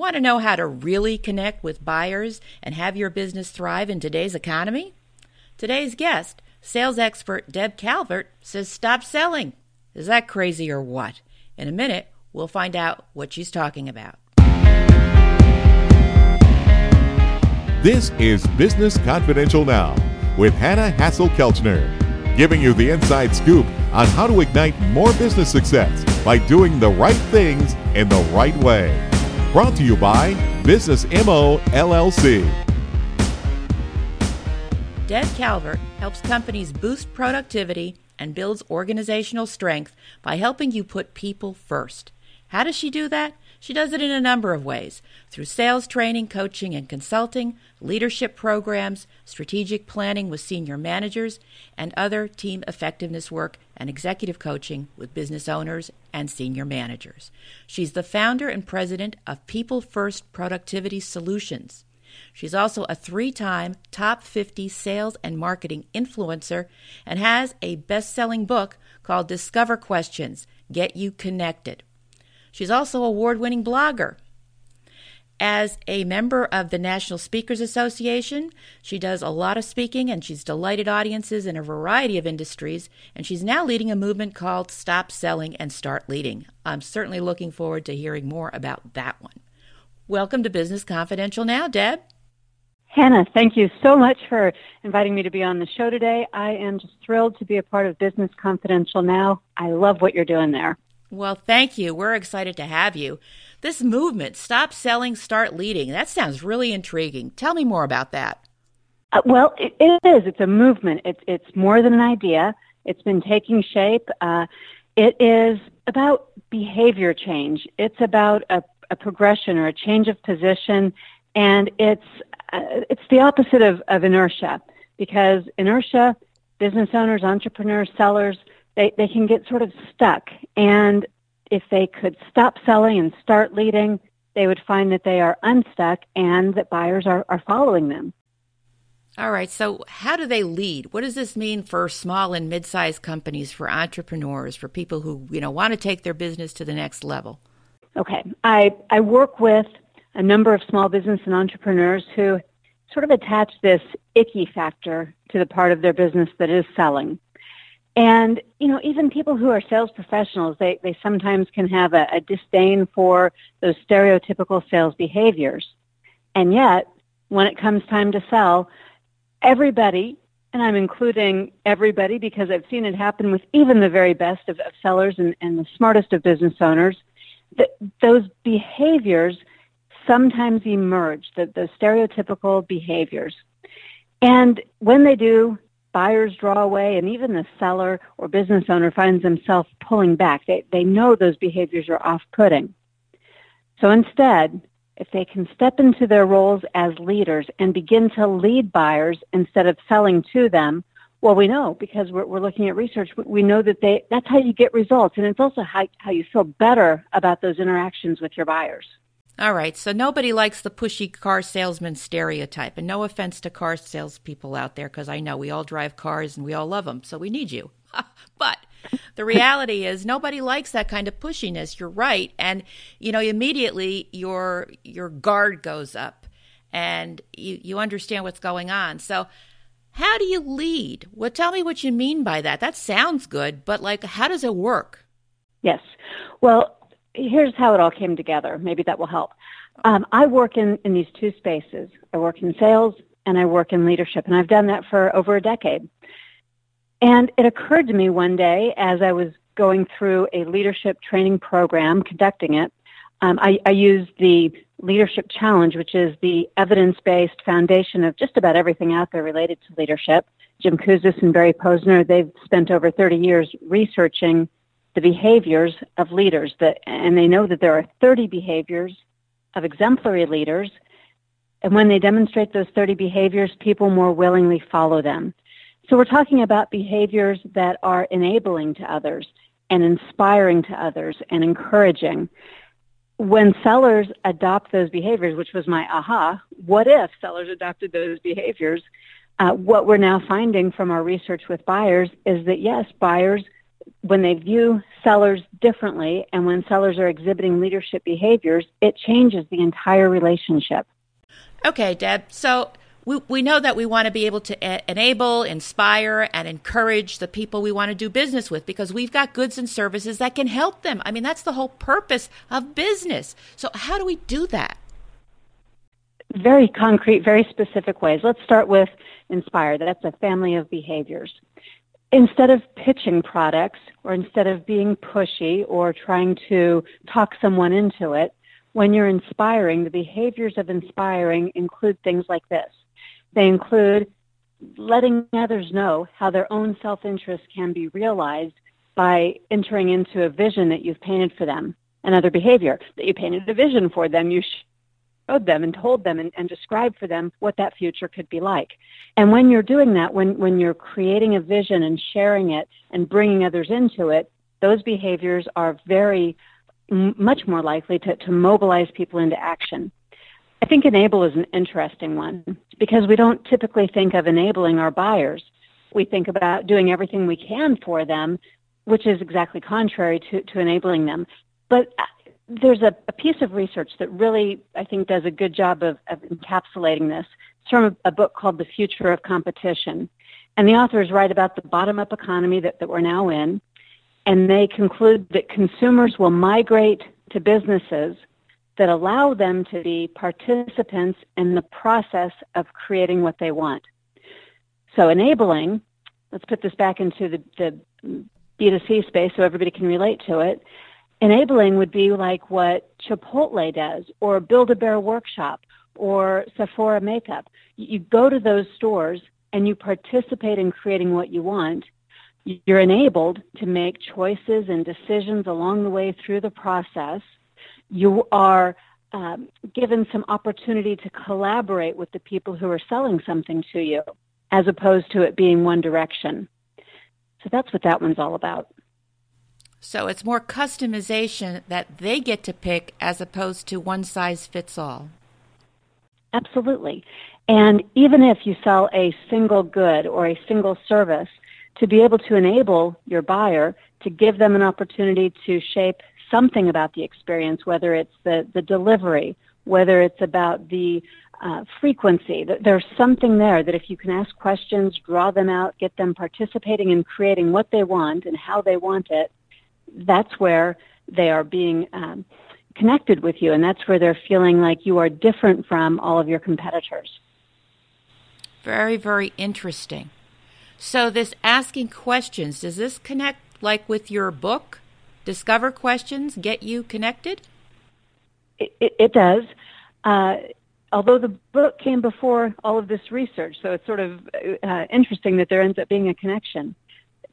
Want to know how to really connect with buyers and have your business thrive in today's economy? Today's guest, sales expert Deb Calvert, says stop selling. Is that crazy or what? In a minute, we'll find out what she's talking about. This is Business Confidential Now with Hanna Hasl-Kelchner, giving you the inside scoop on how to ignite more business success by doing the right things in the right way. Brought to you by Business MO LLC. Deb Calvert helps companies boost productivity and builds organizational strength by helping you put people first. How does she do that? She does it in a number of ways through sales training, coaching, and consulting, leadership programs, strategic planning with senior managers, and other team effectiveness work and executive coaching with business owners and senior managers. She's the founder and president of People First Productivity Solutions. She's also a three time top 50 sales and marketing influencer and has a best selling book called Discover Questions Get You Connected. She's also award winning blogger. As a member of the National Speakers Association, she does a lot of speaking and she's delighted audiences in a variety of industries. And she's now leading a movement called Stop Selling and Start Leading. I'm certainly looking forward to hearing more about that one. Welcome to Business Confidential now, Deb. Hanna, thank you so much for inviting me to be on the show today. I am just thrilled to be a part of Business Confidential now. I love what you're doing there. Well, thank you. We're excited to have you. This movement, Stop Selling, Start Leading, that sounds really intriguing. Tell me more about that. Uh, well, it, it is. It's a movement. It's, it's more than an idea. It's been taking shape. Uh, it is about behavior change. It's about a, a progression or a change of position, and it's uh, it's the opposite of, of inertia because inertia, business owners, entrepreneurs, sellers, they, they can get sort of stuck. And if they could stop selling and start leading, they would find that they are unstuck and that buyers are, are following them. All right. So, how do they lead? What does this mean for small and mid-sized companies, for entrepreneurs, for people who you know want to take their business to the next level? Okay. I I work with a number of small business and entrepreneurs who sort of attach this icky factor to the part of their business that is selling. And, you know, even people who are sales professionals, they, they sometimes can have a, a disdain for those stereotypical sales behaviors. And yet, when it comes time to sell, everybody, and I'm including everybody because I've seen it happen with even the very best of, of sellers and, and, the smartest of business owners, that those behaviors sometimes emerge, the, those stereotypical behaviors. And when they do, buyers draw away and even the seller or business owner finds themselves pulling back. They, they know those behaviors are off-putting. So instead, if they can step into their roles as leaders and begin to lead buyers instead of selling to them, well, we know because we're, we're looking at research. We know that they, that's how you get results. And it's also how, how you feel better about those interactions with your buyers. All right, so nobody likes the pushy car salesman stereotype. And no offense to car salespeople out there, because I know we all drive cars and we all love them, so we need you. but the reality is nobody likes that kind of pushiness. You're right, and you know immediately your your guard goes up, and you you understand what's going on. So. How do you lead? Well, tell me what you mean by that. That sounds good, but like, how does it work? Yes. Well, here's how it all came together. Maybe that will help. Um, I work in, in these two spaces. I work in sales and I work in leadership, and I've done that for over a decade. And it occurred to me one day as I was going through a leadership training program, conducting it, um, I, I used the Leadership Challenge, which is the evidence-based foundation of just about everything out there related to leadership. Jim Kouzes and Barry Posner, they've spent over 30 years researching the behaviors of leaders that, and they know that there are 30 behaviors of exemplary leaders. And when they demonstrate those 30 behaviors, people more willingly follow them. So we're talking about behaviors that are enabling to others and inspiring to others and encouraging. When sellers adopt those behaviors, which was my aha, what if sellers adopted those behaviors? Uh, what we're now finding from our research with buyers is that yes, buyers when they view sellers differently and when sellers are exhibiting leadership behaviors, it changes the entire relationship. Okay, Deb. So we, we know that we want to be able to a- enable, inspire, and encourage the people we want to do business with because we've got goods and services that can help them. I mean, that's the whole purpose of business. So, how do we do that? Very concrete, very specific ways. Let's start with inspire. That's a family of behaviors. Instead of pitching products or instead of being pushy or trying to talk someone into it, when you're inspiring, the behaviors of inspiring include things like this. They include letting others know how their own self-interest can be realized by entering into a vision that you've painted for them. Another behavior that you painted a vision for them, you showed them and told them and, and described for them what that future could be like. And when you're doing that, when, when you're creating a vision and sharing it and bringing others into it, those behaviors are very m- much more likely to, to mobilize people into action. I think enable is an interesting one because we don't typically think of enabling our buyers. We think about doing everything we can for them, which is exactly contrary to, to enabling them. But there's a, a, piece of research that really, I think, does a good job of, of encapsulating this. It's from a, a, book called The Future of Competition. And the authors write about the bottom up economy that, that we're now in. And they conclude that consumers will migrate to businesses that allow them to be participants in the process of creating what they want. So enabling, let's put this back into the, the B2C space so everybody can relate to it. Enabling would be like what Chipotle does or Build-A-Bear Workshop or Sephora Makeup. You go to those stores and you participate in creating what you want. You're enabled to make choices and decisions along the way through the process you are um, given some opportunity to collaborate with the people who are selling something to you, as opposed to it being one direction. So that's what that one's all about. So it's more customization that they get to pick as opposed to one size fits all. Absolutely. And even if you sell a single good or a single service, to be able to enable your buyer to give them an opportunity to shape something about the experience, whether it's the, the delivery, whether it's about the uh, frequency. There's something there that if you can ask questions, draw them out, get them participating in creating what they want and how they want it, that's where they are being um, connected with you, and that's where they're feeling like you are different from all of your competitors. Very, very interesting. So, this asking questions, does this connect like with your book? Discover questions get you connected? It, it, it does. Uh, although the book came before all of this research, so it's sort of uh, interesting that there ends up being a connection.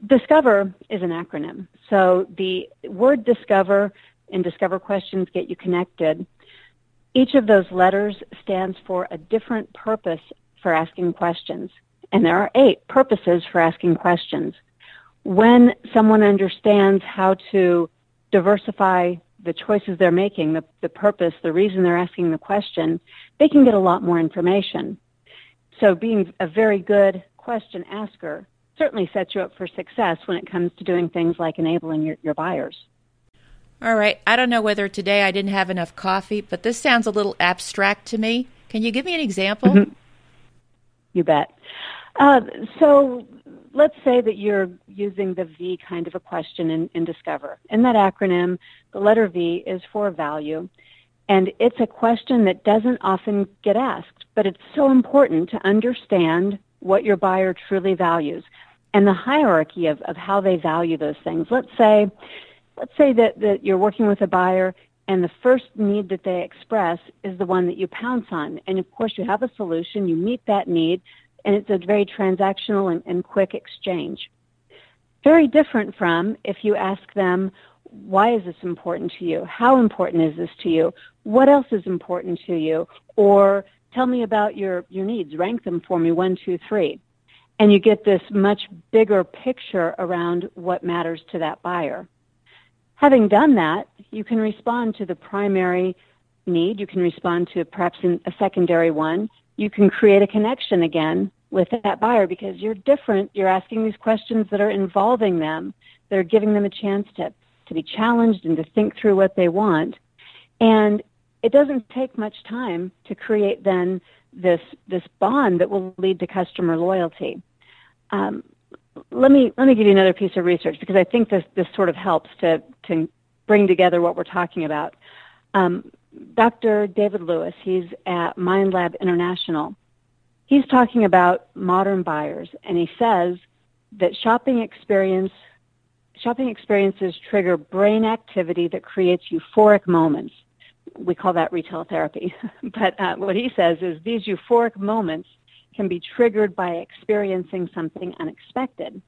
Discover is an acronym. So the word discover and discover questions get you connected. Each of those letters stands for a different purpose for asking questions. And there are eight purposes for asking questions when someone understands how to diversify the choices they're making, the, the purpose, the reason they're asking the question, they can get a lot more information. So being a very good question asker certainly sets you up for success when it comes to doing things like enabling your, your buyers. All right. I don't know whether today I didn't have enough coffee, but this sounds a little abstract to me. Can you give me an example? Mm-hmm. You bet. Uh, so let's say that you're using the V kind of a question in, in Discover. In that acronym, the letter V is for value. And it's a question that doesn't often get asked, but it's so important to understand what your buyer truly values and the hierarchy of, of how they value those things. Let's say, let's say that, that you're working with a buyer and the first need that they express is the one that you pounce on. And of course you have a solution, you meet that need, and it's a very transactional and, and quick exchange. Very different from if you ask them, why is this important to you? How important is this to you? What else is important to you? Or tell me about your, your needs. Rank them for me, one, two, three. And you get this much bigger picture around what matters to that buyer. Having done that, you can respond to the primary need. You can respond to perhaps a secondary one you can create a connection again with that buyer because you're different. You're asking these questions that are involving them They're giving them a chance to, to be challenged and to think through what they want. And it doesn't take much time to create then this this bond that will lead to customer loyalty. Um, let me let me give you another piece of research because I think this this sort of helps to to bring together what we're talking about. Um, Dr. David Lewis, he's at MindLab International. He's talking about modern buyers, and he says that shopping experience shopping experiences trigger brain activity that creates euphoric moments we call that retail therapy. but uh, what he says is these euphoric moments can be triggered by experiencing something unexpected.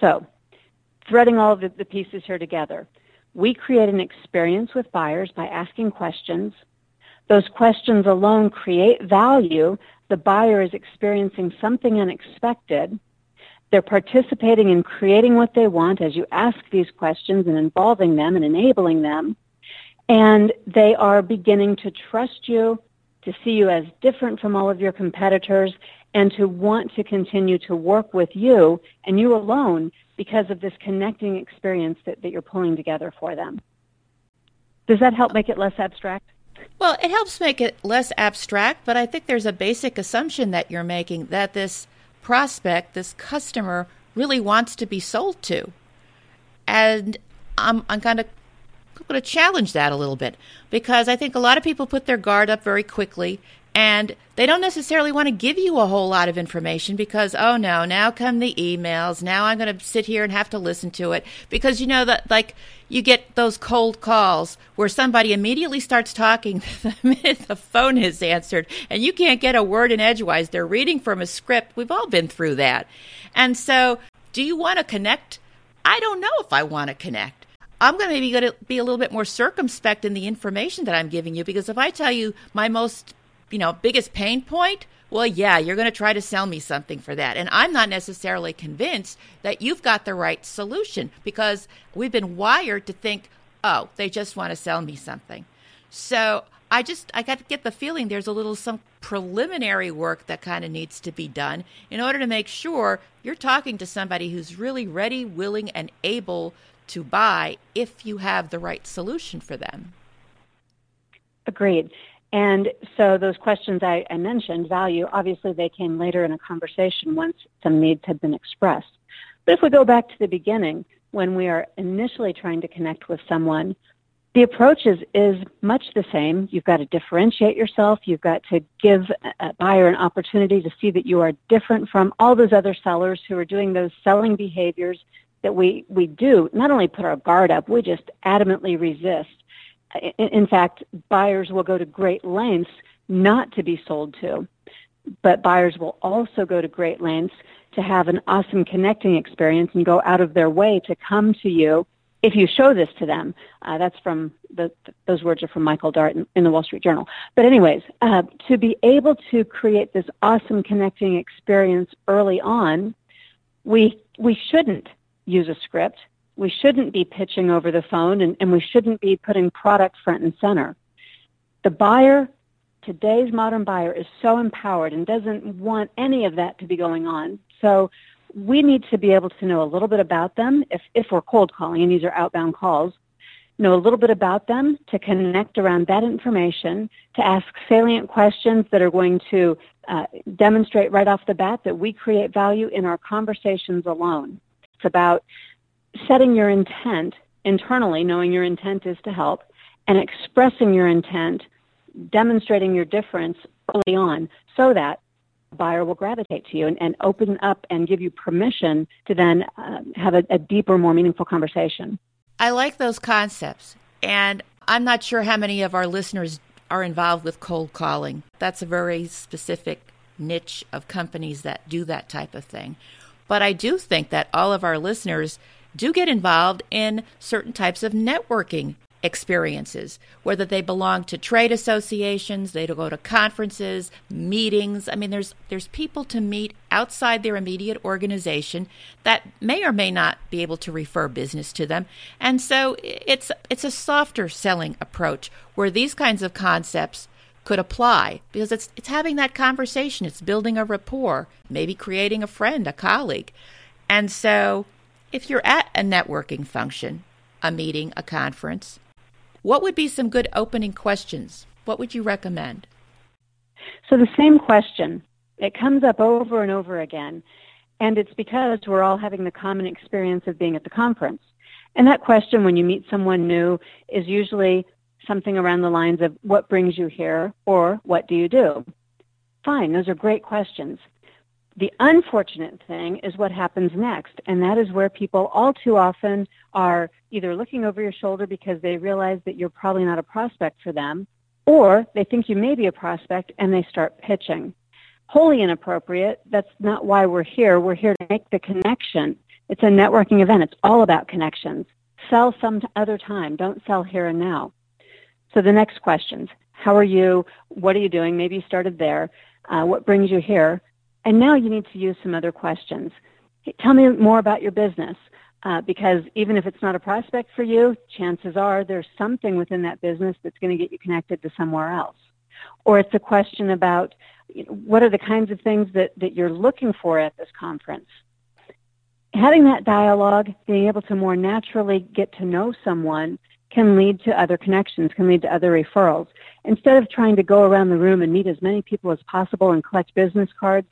So, threading all of the, the pieces here together, we create an experience with buyers by asking questions. Those questions alone create value. The buyer is experiencing something unexpected. They're participating in creating what they want as you ask these questions and involving them and enabling them. And they are beginning to trust you, to see you as different from all of your competitors, and to want to continue to work with you and you alone because of this connecting experience that, that you're pulling together for them. Does that help make it less abstract? Well, it helps make it less abstract, but I think there's a basic assumption that you're making that this prospect, this customer, really wants to be sold to. And I'm, I'm kind of going to challenge that a little bit because I think a lot of people put their guard up very quickly and they don't necessarily want to give you a whole lot of information because oh no now come the emails now i'm going to sit here and have to listen to it. Because you know that like you get those cold calls where somebody immediately starts talking the minute the phone is answered and you can't get a word in edgewise. They're reading from a script. We've all been through that. And so do you want to connect? I don't know if i want to connect I'm going to maybe going to be a little bit more circumspect in the information that I'm giving you because if I tell you my most, you know, biggest pain point, well, yeah, you're going to try to sell me something for that. And I'm not necessarily convinced that you've got the right solution because we've been wired to think, oh, they just want to sell me something. So I just, I got to get the feeling there's a little some preliminary work that kind of needs to be done in order to make sure you're talking to somebody who's really ready, willing, and able to buy if you have the right solution for them. Agreed. And so those questions I, I, mentioned, value, obviously they came later in a conversation once some needs had been expressed. But if we go back to the beginning, when we are initially trying to connect with someone, the approach is, is much the same. You've got to differentiate yourself. You've got to give a buyer an opportunity to see that you are different from all those other sellers who are doing those selling behaviors that we, we do not only put our guard up, we just adamantly resist. In, in fact, buyers will go to great lengths not to be sold to, but buyers will also go to great lengths to have an awesome connecting experience and go out of their way to come to you if you show this to them. Uh, that's from the, those words are from Michael Dart in, in the Wall Street Journal. But anyways, uh, to be able to create this awesome connecting experience early on, we we shouldn't use a script. We shouldn't be pitching over the phone and, and we shouldn't be putting product front and center. The buyer, today's modern buyer is so empowered and doesn't want any of that to be going on. So we need to be able to know a little bit about them if, if we're cold calling and these are outbound calls know a little bit about them, to connect around that information, to ask salient questions that are going to uh, demonstrate right off the bat that we create value in our conversations alone. It's about setting your intent internally, knowing your intent is to help, and expressing your intent, demonstrating your difference early on so that the buyer will gravitate to you and, and open up and give you permission to then uh, have a, a deeper, more meaningful conversation. I like those concepts. And I'm not sure how many of our listeners are involved with cold calling. That's a very specific niche of companies that do that type of thing. But I do think that all of our listeners do get involved in certain types of networking experiences, whether they belong to trade associations, they go to conferences, meetings. I mean, there's there's people to meet outside their immediate organization that may or may not be able to refer business to them, and so it's it's a softer selling approach where these kinds of concepts could apply because it's it's having that conversation, it's building a rapport, maybe creating a friend, a colleague. And so If you're at a networking function, a meeting, a conference, what would be some good opening questions? What would you recommend? So, the same question. It comes up over and over again, and it's because we're all having the common experience of being at the conference. And that question, when you meet someone new, is usually something around the lines of, What brings you here? or What do you do? Fine, those are great questions. The unfortunate thing is what happens next, and that is where people all too often are either looking over your shoulder because they realize that you're probably not a prospect for them, or they think you may be a prospect and they start pitching. Wholly inappropriate. That's not why we're here. We're here to make the connection. It's a networking event. It's all about connections. Sell some other time. Don't sell here and now. So the next questions. How are you? What are you doing? Maybe you started there. Uh, what brings you here? And now you need to use some other questions. Hey, tell me more about your business. Uh, because even if it's not a prospect for you, chances are there's something within that business that's going to get you connected to somewhere else. Or it's a question about you know, what are the kinds of things that, that you're looking for at this conference. Having that dialogue, being able to more naturally get to know someone can lead to other connections, can lead to other referrals. Instead of trying to go around the room and meet as many people as possible and collect business cards,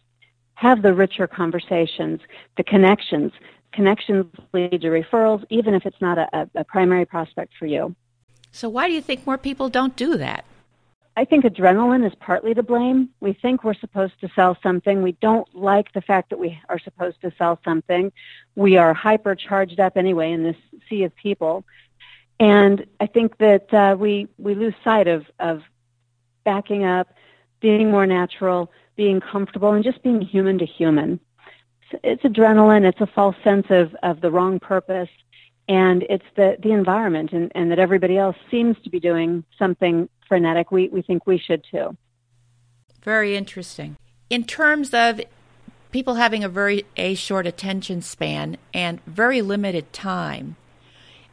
have the richer conversations, the connections. Connections lead to referrals, even if it's not a, a primary prospect for you. So, why do you think more people don't do that? I think adrenaline is partly to blame. We think we're supposed to sell something. We don't like the fact that we are supposed to sell something. We are hyper charged up anyway in this sea of people. And I think that uh, we, we lose sight of, of backing up, being more natural, being comfortable and just being human to human. It's adrenaline, it's a false sense of, of the wrong purpose, and it's the, the environment and, and that everybody else seems to be doing something frenetic. We, we think we should too. Very interesting. In terms of people having a very a short attention span and very limited time,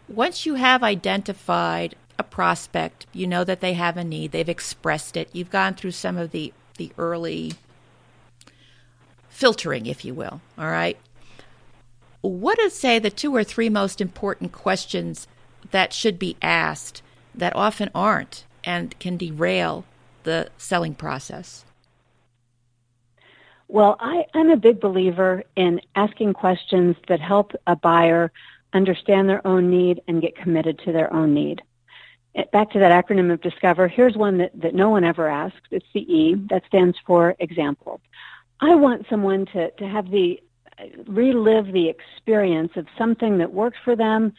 once you have identified a prospect, you know that they have a need, they've expressed it, you've gone through some of the the early filtering, if you will. All right. What is, say, the two or three most important questions that should be asked that often aren't and can derail the selling process? Well, I, am a big believer in asking questions that help a buyer understand their own need and get committed to their own need back to that acronym of discover, here's one that, that no one ever asks. It's the E. That stands for example. I want someone to, to have the, relive the experience of something that worked for them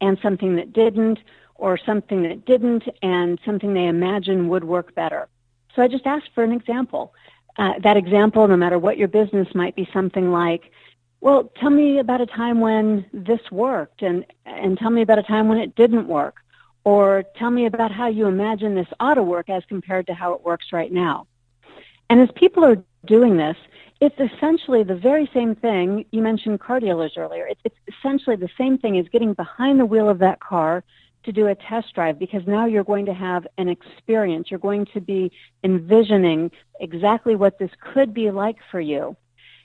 and something that didn't, or something that didn't and something they imagine would work better. So I just asked for an example. Uh, that example, no matter what your business, might be something like, well, tell me about a time when this worked and, and tell me about a time when it didn't work or tell me about how you imagine this ought to work as compared to how it works right now. And as people are doing this, it's essentially the very same thing. You mentioned car dealers earlier. It's, it's essentially the same thing as getting behind the wheel of that car to do a test drive because now you're going to have an experience. You're going to be envisioning exactly what this could be like for you.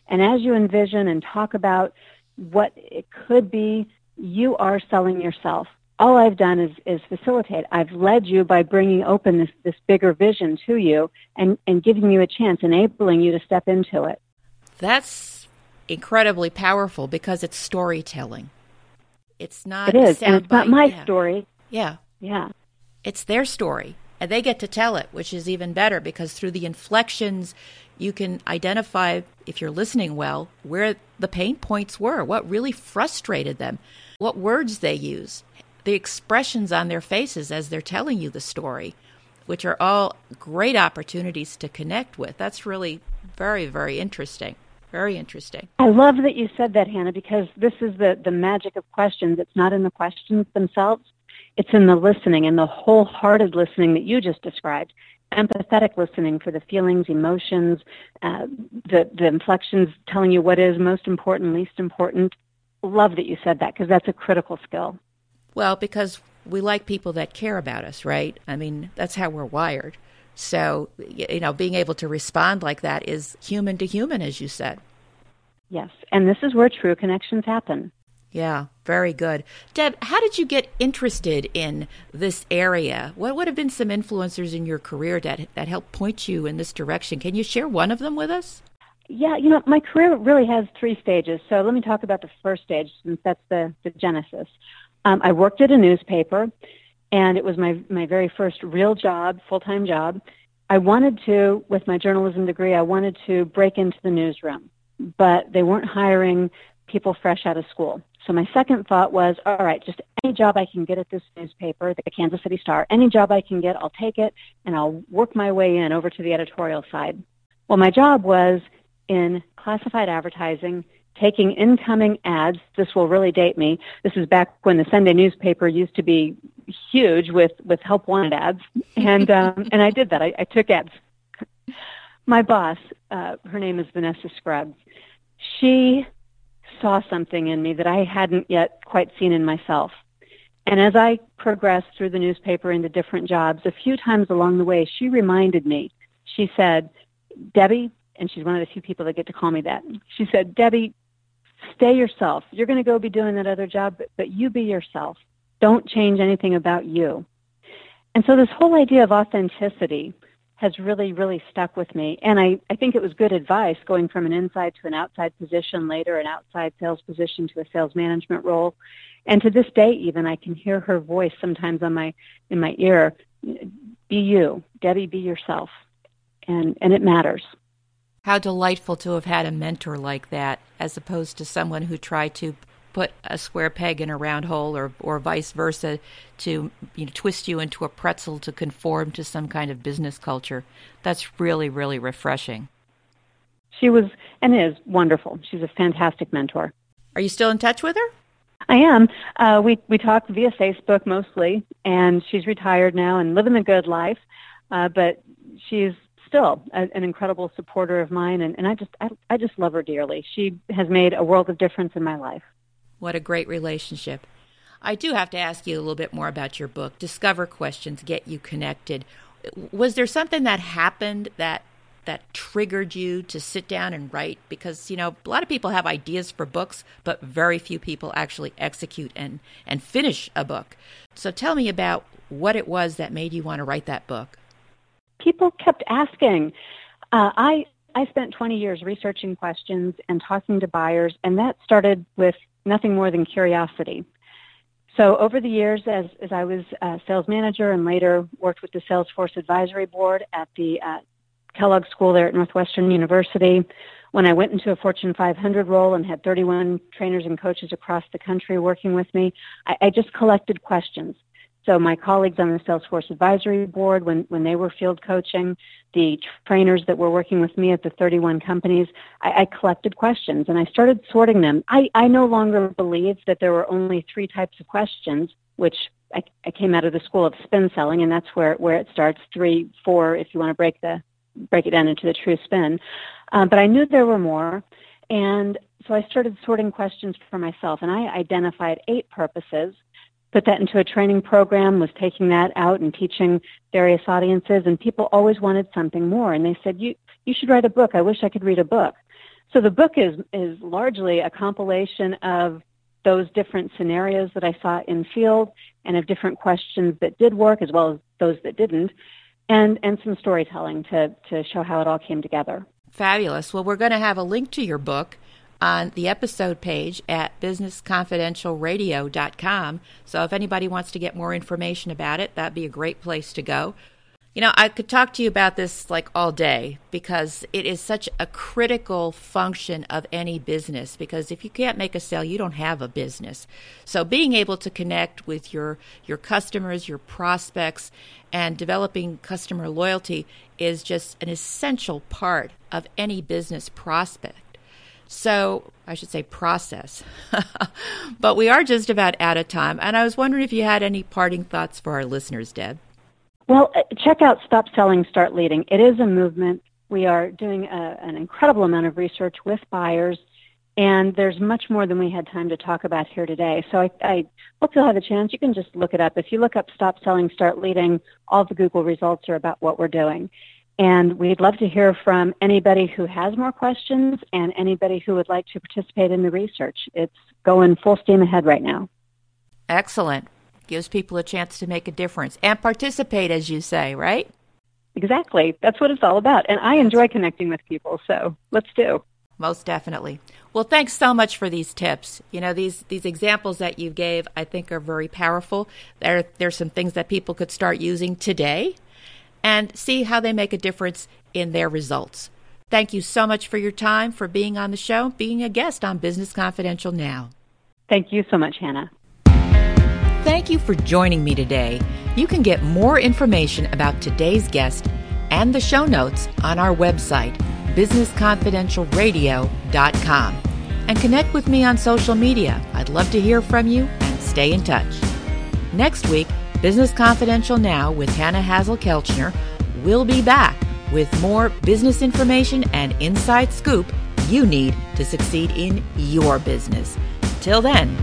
And as you envision and talk about what it could be, you are selling yourself all I've done is, is facilitate. I've led you by bringing open this, this bigger vision to you and, and giving you a chance, enabling you to step into it. That's incredibly powerful because it's storytelling. It's not. It is, and it's not my yeah. story. Yeah, yeah. It's their story, and they get to tell it, which is even better because through the inflections, you can identify, if you're listening well, where the pain points were, what really frustrated them, what words they use, the expressions on their faces as they're telling you the story, which are all great opportunities to connect with. That's really very, very interesting. Very interesting. I love that you said that, Hanna, because this is the, the magic of questions. It's not in the questions themselves, it's in the listening and the wholehearted listening that you just described. Empathetic listening for the feelings, emotions, uh, the, the inflections telling you what is most important, least important. Love that you said that because that's a critical skill. Well, because we like people that care about us, right? I mean, that's how we're wired. So, you know, being able to respond like that is human to human, as you said. Yes, and this is where true connections happen. Yeah, very good. Deb, how did you get interested in this area? What would have been some influencers in your career that that helped point you in this direction? Can you share one of them with us? Yeah, you know, my career really has three stages. So let me talk about the first stage since that's the, the genesis. Um, I worked at a newspaper and it was my, my very first real job, full-time job. I wanted to, with my journalism degree, I wanted to break into the newsroom, but they weren't hiring people fresh out of school. So my second thought was, all right, just any job I can get at this newspaper, the Kansas City Star, any job I can get, I'll take it and I'll work my way in over to the editorial side. Well, my job was in classified advertising, taking incoming ads. This will really date me. This is back when the Sunday newspaper used to be huge with, with help wanted ads. And, um, and I did that. I, I took ads. My boss, uh, her name is Vanessa Scruggs. She saw something in me that I hadn't yet quite seen in myself. And as I progressed through the newspaper into different jobs, a few times along the way, she reminded me, she said, Debbie, and she's one of the few people that get to call me that. She said, Debbie, stay yourself. You're going to go be doing that other job, but, but you be yourself. Don't change anything about you. And so this whole idea of authenticity has really, really stuck with me. And I, I think it was good advice going from an inside to an outside position, later an outside sales position to a sales management role. And to this day, even I can hear her voice sometimes on my, in my ear. Be you, Debbie, be yourself. And, and it matters. How delightful to have had a mentor like that, as opposed to someone who tried to put a square peg in a round hole or, or vice versa to you know, twist you into a pretzel to conform to some kind of business culture. That's really, really refreshing. She was and is wonderful. She's a fantastic mentor. Are you still in touch with her? I am. Uh, we we talk via Facebook mostly, and she's retired now and living the good life. Uh, but she's still a, an incredible supporter of mine, and, and I just I, I just love her dearly. She has made a world of difference in my life. What a great relationship. I do have to ask you a little bit more about your book, Discover Questions, Get You Connected. Was there something that happened that that triggered you to sit down and write because you know a lot of people have ideas for books but very few people actually execute and and finish a book so tell me about what it was that made you want to write that book people kept asking. Uh, I I spent 20 years researching questions and talking to buyers, and that started with nothing more than curiosity. So over the years, as, as I was sales manager and later worked with the Salesforce Advisory Board at the uh, Kellogg School there at Northwestern University, when I went into a Fortune 500 role and had 31 trainers and coaches across the country working with me, I, I just collected questions. So my colleagues on the Salesforce Advisory Board, when, when they were field coaching, the trainers that were working with me at the 31 companies, I, I collected questions and I started sorting them. I, I no longer believe that there were only three types of questions, which I, I came out of the school of spin selling, and that's where, where it starts, three, four, if you want to break the break it down into the true spin. Um, but I knew there were more, and so I started sorting questions for myself, and I identified eight purposes put that into a training program, was taking that out and teaching various audiences, and people always wanted something more. And they said, "You you should write a book. I wish I could read a book." So the book is is largely a compilation of those different scenarios that I saw in field and of different questions that did work as well as those that didn't, and and some storytelling to to show how it all came together. Fabulous. Well, we're going to have a link to your book on the episode page at businessconfidentialradio.com. So if anybody wants to get more information about it, that'd be a great place to go. You know, I could talk to you about this like all day because it is such a critical function of any business because if you can't make a sale, you don't have a business. So being able to connect with your your customers, your prospects and developing customer loyalty is just an essential part of any business prospect. So I should say process. but we are just about out of time. And I was wondering if you had any parting thoughts for our listeners, Deb. Well, uh, check out Stop Selling, Start Leading. It is a movement. We are doing a, an incredible amount of research with buyers, and there's much more than we had time to talk about here today. So I, I hope you'll have a chance. You can just look it up. If you look up Stop Selling, Start Leading, all the Google results are about what we're doing. And we'd love to hear from anybody who has more questions and anybody who would like to participate in the research. It's going full steam ahead right now. Excellent. Gives people a chance to make a difference and participate, as you say, right? Exactly. That's what it's all about. And I enjoy connecting with people, so let's do. Most definitely. Well, thanks so much for these tips. You know, these these examples that you gave, I think, are very powerful. There, there's some things that people could start using today, and see how they make a difference in their results. Thank you so much for your time, for being on the show, being a guest on Business Confidential now. Thank you so much, Hanna. Thank you for joining me today. You can get more information about today's guest and the show notes on our website, businessconfidentialradio.com. And connect with me on social media. I'd love to hear from you and stay in touch. Next week, Business Confidential Now with Hanna Hasl-Kelchner will be back with more business information and inside scoop you need to succeed in your business. Till then,